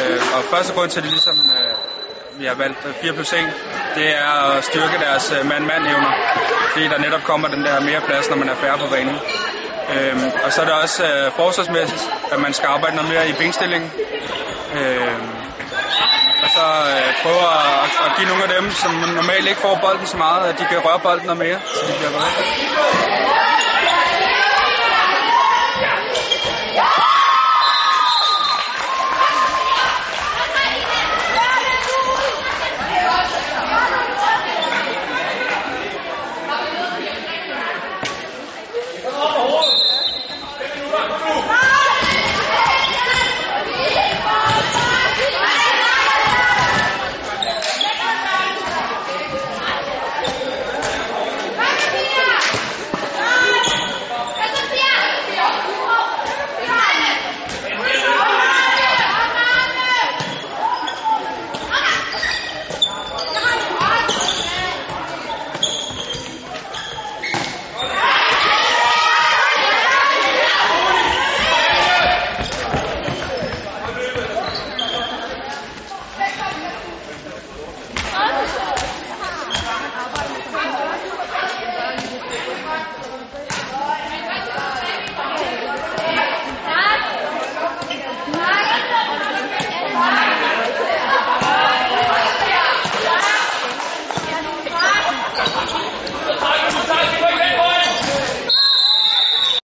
Øh, og første grund til, at det ligesom, øh, vi har valgt øh, 4 plus 1, det er at styrke deres øh, mand-mand-evner. Fordi der netop kommer den der mere plads, når man er færre på banen. Øhm, og så er det også øh, forsvarsmæssigt, at man skal arbejde noget mere i benstillingen. Øhm, så øh, prøve at, at give nogle af dem, som normalt ikke får bolden så meget, at de kan røre bolden noget mere, så de bliver bedre.